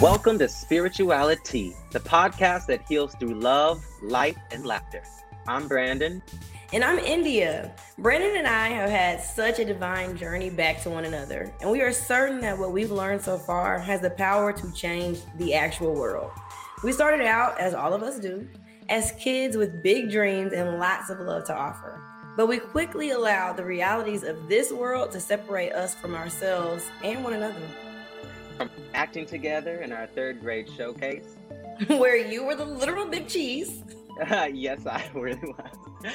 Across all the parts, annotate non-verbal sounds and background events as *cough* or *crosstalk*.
Welcome to Spirituality, the podcast that heals through love, light, and laughter. I'm Brandon. And I'm India. Brandon and I have had such a divine journey back to one another, and we are certain that what we've learned so far has the power to change the actual world. We started out, as all of us do, as kids with big dreams and lots of love to offer. But we quickly allowed the realities of this world to separate us from ourselves and one another from acting together in our third grade showcase. *laughs* *laughs* Where you were the literal big cheese. Uh, *laughs* yes, I really was.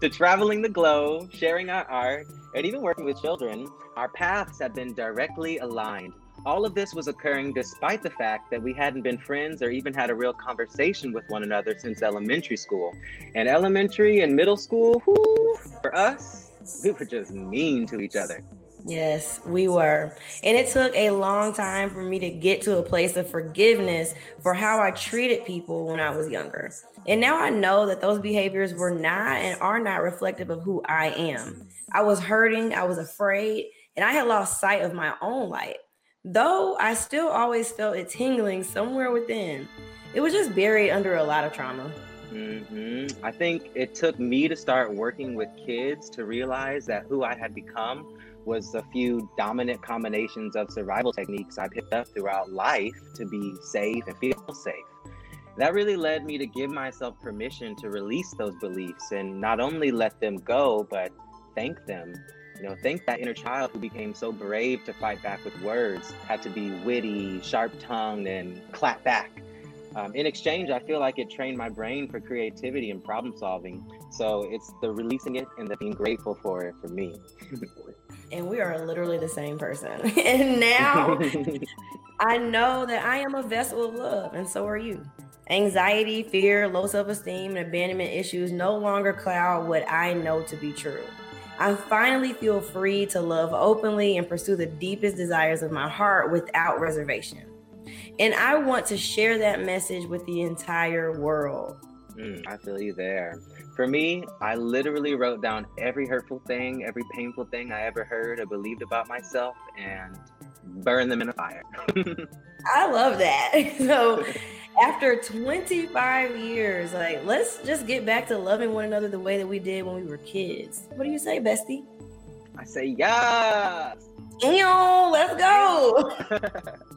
to traveling the globe, sharing our art, and even working with children, our paths have been directly aligned. All of this was occurring despite the fact that we hadn't been friends or even had a real conversation with one another since elementary school. And elementary and middle school, whoo, for us, we were just mean to each other. Yes, we were. And it took a long time for me to get to a place of forgiveness for how I treated people when I was younger. And now I know that those behaviors were not and are not reflective of who I am. I was hurting, I was afraid, and I had lost sight of my own light. Though I still always felt it tingling somewhere within, it was just buried under a lot of trauma. Mm-hmm. I think it took me to start working with kids to realize that who I had become was a few dominant combinations of survival techniques I picked up throughout life to be safe and feel safe. That really led me to give myself permission to release those beliefs and not only let them go, but thank them. You know, thank that inner child who became so brave to fight back with words, had to be witty, sharp tongued, and clap back. Um, in exchange, I feel like it trained my brain for creativity and problem solving. So it's the releasing it and the being grateful for it for me. and we are literally the same person. *laughs* and now *laughs* I know that I am a vessel of love, and so are you. Anxiety, fear, low self esteem, and abandonment issues no longer cloud what I know to be true. I finally feel free to love openly and pursue the deepest desires of my heart without reservation. And I want to share that message with the entire world. Mm, I feel you there. For me, I literally wrote down every hurtful thing, every painful thing I ever heard or believed about myself and burned them in a fire. *laughs* I love that. *laughs* So, after 25 years, like, let's just get back to loving one another the way that we did when we were kids. What do you say, bestie? I say yes. Ew, let's go. *laughs*